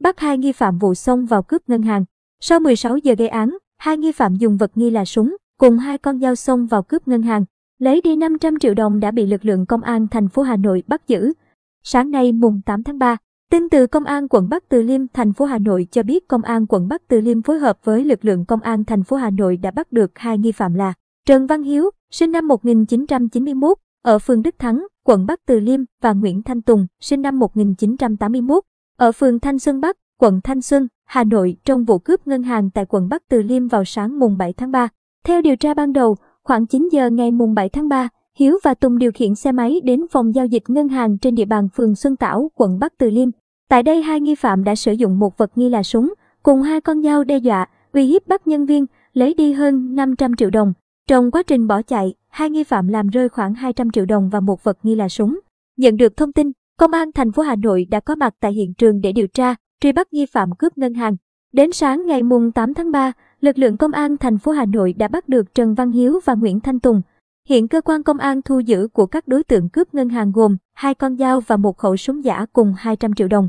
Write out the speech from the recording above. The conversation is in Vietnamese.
bắt hai nghi phạm vụ xông vào cướp ngân hàng. Sau 16 giờ gây án, hai nghi phạm dùng vật nghi là súng, cùng hai con dao xông vào cướp ngân hàng. Lấy đi 500 triệu đồng đã bị lực lượng công an thành phố Hà Nội bắt giữ. Sáng nay mùng 8 tháng 3, tin từ Công an quận Bắc Từ Liêm, thành phố Hà Nội cho biết Công an quận Bắc Từ Liêm phối hợp với lực lượng Công an thành phố Hà Nội đã bắt được hai nghi phạm là Trần Văn Hiếu, sinh năm 1991, ở phường Đức Thắng, quận Bắc Từ Liêm và Nguyễn Thanh Tùng, sinh năm 1981, ở phường Thanh Xuân Bắc, quận Thanh Xuân, Hà Nội trong vụ cướp ngân hàng tại quận Bắc Từ Liêm vào sáng mùng 7 tháng 3. Theo điều tra ban đầu, khoảng 9 giờ ngày mùng 7 tháng 3, Hiếu và Tùng điều khiển xe máy đến phòng giao dịch ngân hàng trên địa bàn phường Xuân Tảo, quận Bắc Từ Liêm. Tại đây hai nghi phạm đã sử dụng một vật nghi là súng, cùng hai con dao đe dọa, uy hiếp bắt nhân viên, lấy đi hơn 500 triệu đồng. Trong quá trình bỏ chạy, hai nghi phạm làm rơi khoảng 200 triệu đồng và một vật nghi là súng. Nhận được thông tin, Công an thành phố Hà Nội đã có mặt tại hiện trường để điều tra, truy bắt nghi phạm cướp ngân hàng. Đến sáng ngày mùng 8 tháng 3, lực lượng công an thành phố Hà Nội đã bắt được Trần Văn Hiếu và Nguyễn Thanh Tùng. Hiện cơ quan công an thu giữ của các đối tượng cướp ngân hàng gồm hai con dao và một khẩu súng giả cùng 200 triệu đồng.